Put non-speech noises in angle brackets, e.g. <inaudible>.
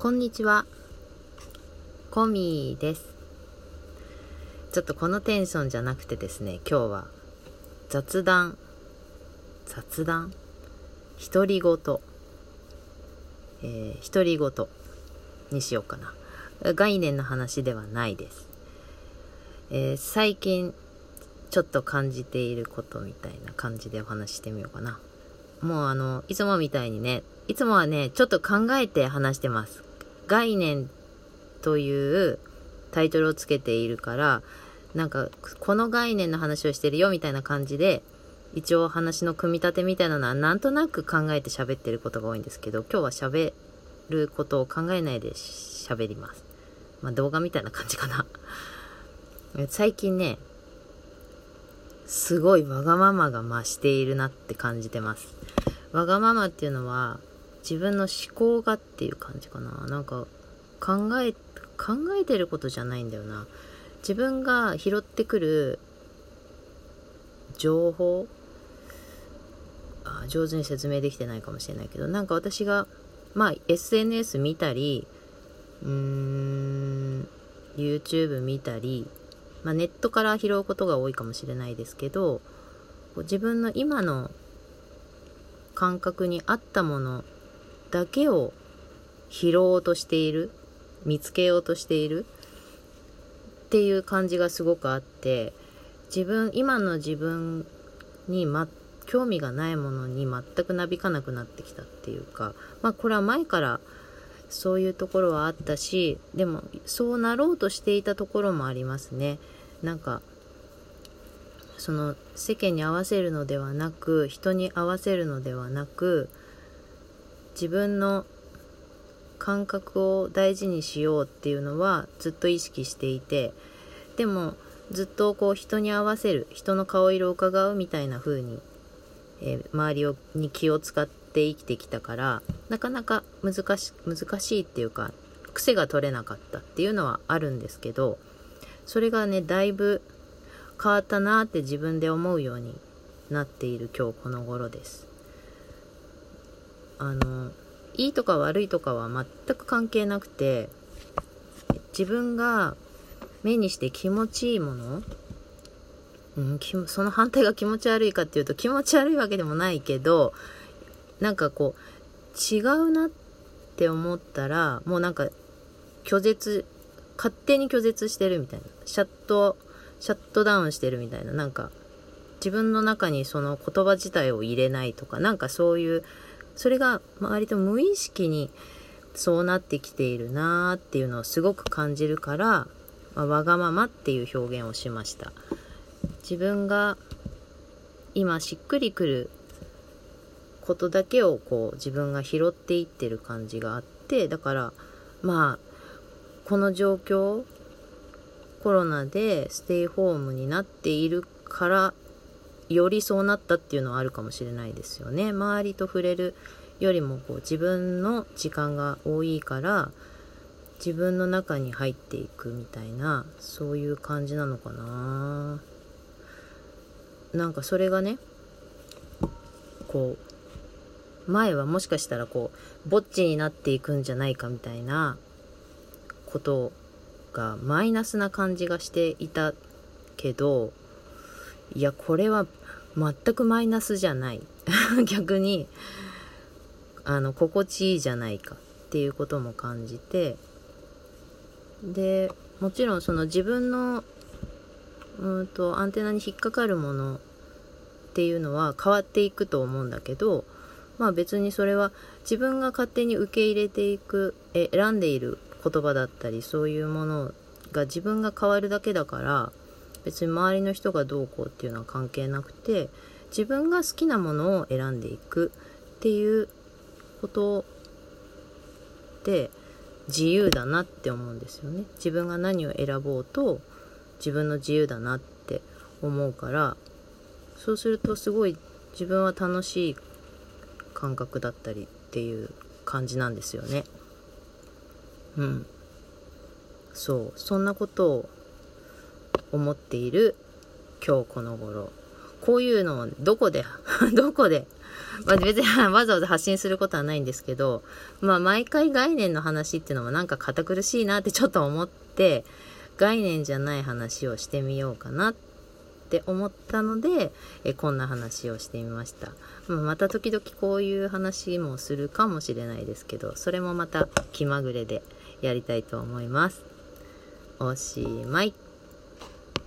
こんにちは。コミーです。ちょっとこのテンションじゃなくてですね、今日は雑談、雑談？独り言、えー、独り言にしようかな。概念の話ではないです。えー、最近ちょっと感じていることみたいな感じでお話してみようかな。もうあの、いつもみたいにね、いつもはね、ちょっと考えて話してます。概念というタイトルをつけているから、なんか、この概念の話をしてるよみたいな感じで、一応話の組み立てみたいなのはなんとなく考えて喋ってることが多いんですけど、今日は喋ることを考えないで喋ります。まあ動画みたいな感じかな。最近ね、すごいわがままが増しているなって感じてます。わがままっていうのは、自分の思考がっていう感じかな。なんか、考え、考えてることじゃないんだよな。自分が拾ってくる情報あ上手に説明できてないかもしれないけど、なんか私が、まあ、SNS 見たり、うーん、YouTube 見たり、まあ、ネットから拾うことが多いかもしれないですけど、自分の今の感覚に合ったものだけを拾おうとしている見つけようとしているっていう感じがすごくあって自分今の自分に、ま、興味がないものに全くなびかなくなってきたっていうかまあこれは前からそういうところはあったしでもそうなろうとしていたところもありますね。なんかその世間に合わせるのではなく人に合わせるのではなく自分の感覚を大事にしようっていうのはずっと意識していてでもずっとこう人に合わせる人の顔色を伺うみたいな風に、えー、周りをに気を使って生きてきたからなかなか難し難しいっていうか癖が取れなかったっていうのはあるんですけどそれがねだいぶ変わったなって自分で思うようになっている今日この頃です。あのいいとか悪いとかは全く関係なくて自分が目にして気持ちいいもの、うん、その反対が気持ち悪いかっていうと気持ち悪いわけでもないけどなんかこう違うなって思ったらもうなんか拒絶勝手に拒絶してるみたいな。シャットシャットダウンしてるみたいな。なんか自分の中にその言葉自体を入れないとかなんかそういうそれが割と無意識にそうなってきているなーっていうのをすごく感じるから、まあ、わがままっていう表現をしました。自分が今しっくりくることだけをこう自分が拾っていってる感じがあってだからまあこの状況コロナでステイホームになっているからよりそうなったっていうのはあるかもしれないですよね。周りと触れるよりもこう自分の時間が多いから自分の中に入っていくみたいなそういう感じなのかななんかそれがねこう前はもしかしたらこうぼっちになっていくんじゃないかみたいなことがマイナスな感じがしていたけどいやこれは全くマイナスじゃない。<laughs> 逆にあの心地いいじゃないかっていうことも感じてでもちろんその自分のうんとアンテナに引っかかるものっていうのは変わっていくと思うんだけどまあ別にそれは自分が勝手に受け入れていくえ選んでいる言葉だったりそういうものが自分が変わるだけだから別に周りの人がどうこうっていうのは関係なくて自分が好きなものを選んでいくっていうことで自由だなって思うんですよね。自分が何を選ぼうと自分の自由だなって思うからそうするとすごい自分は楽しい感覚だったりっていう感じなんですよね。うん。そう。そんなことを思っている今日この頃こういうのをどこで、<laughs> どこで、まあ、別に <laughs> わざわざ発信することはないんですけど、まあ毎回概念の話っていうのもなんか堅苦しいなってちょっと思って、概念じゃない話をしてみようかなって思ったので、えこんな話をしてみました。まあ、また時々こういう話もするかもしれないですけど、それもまた気まぐれでやりたいと思います。おしまい。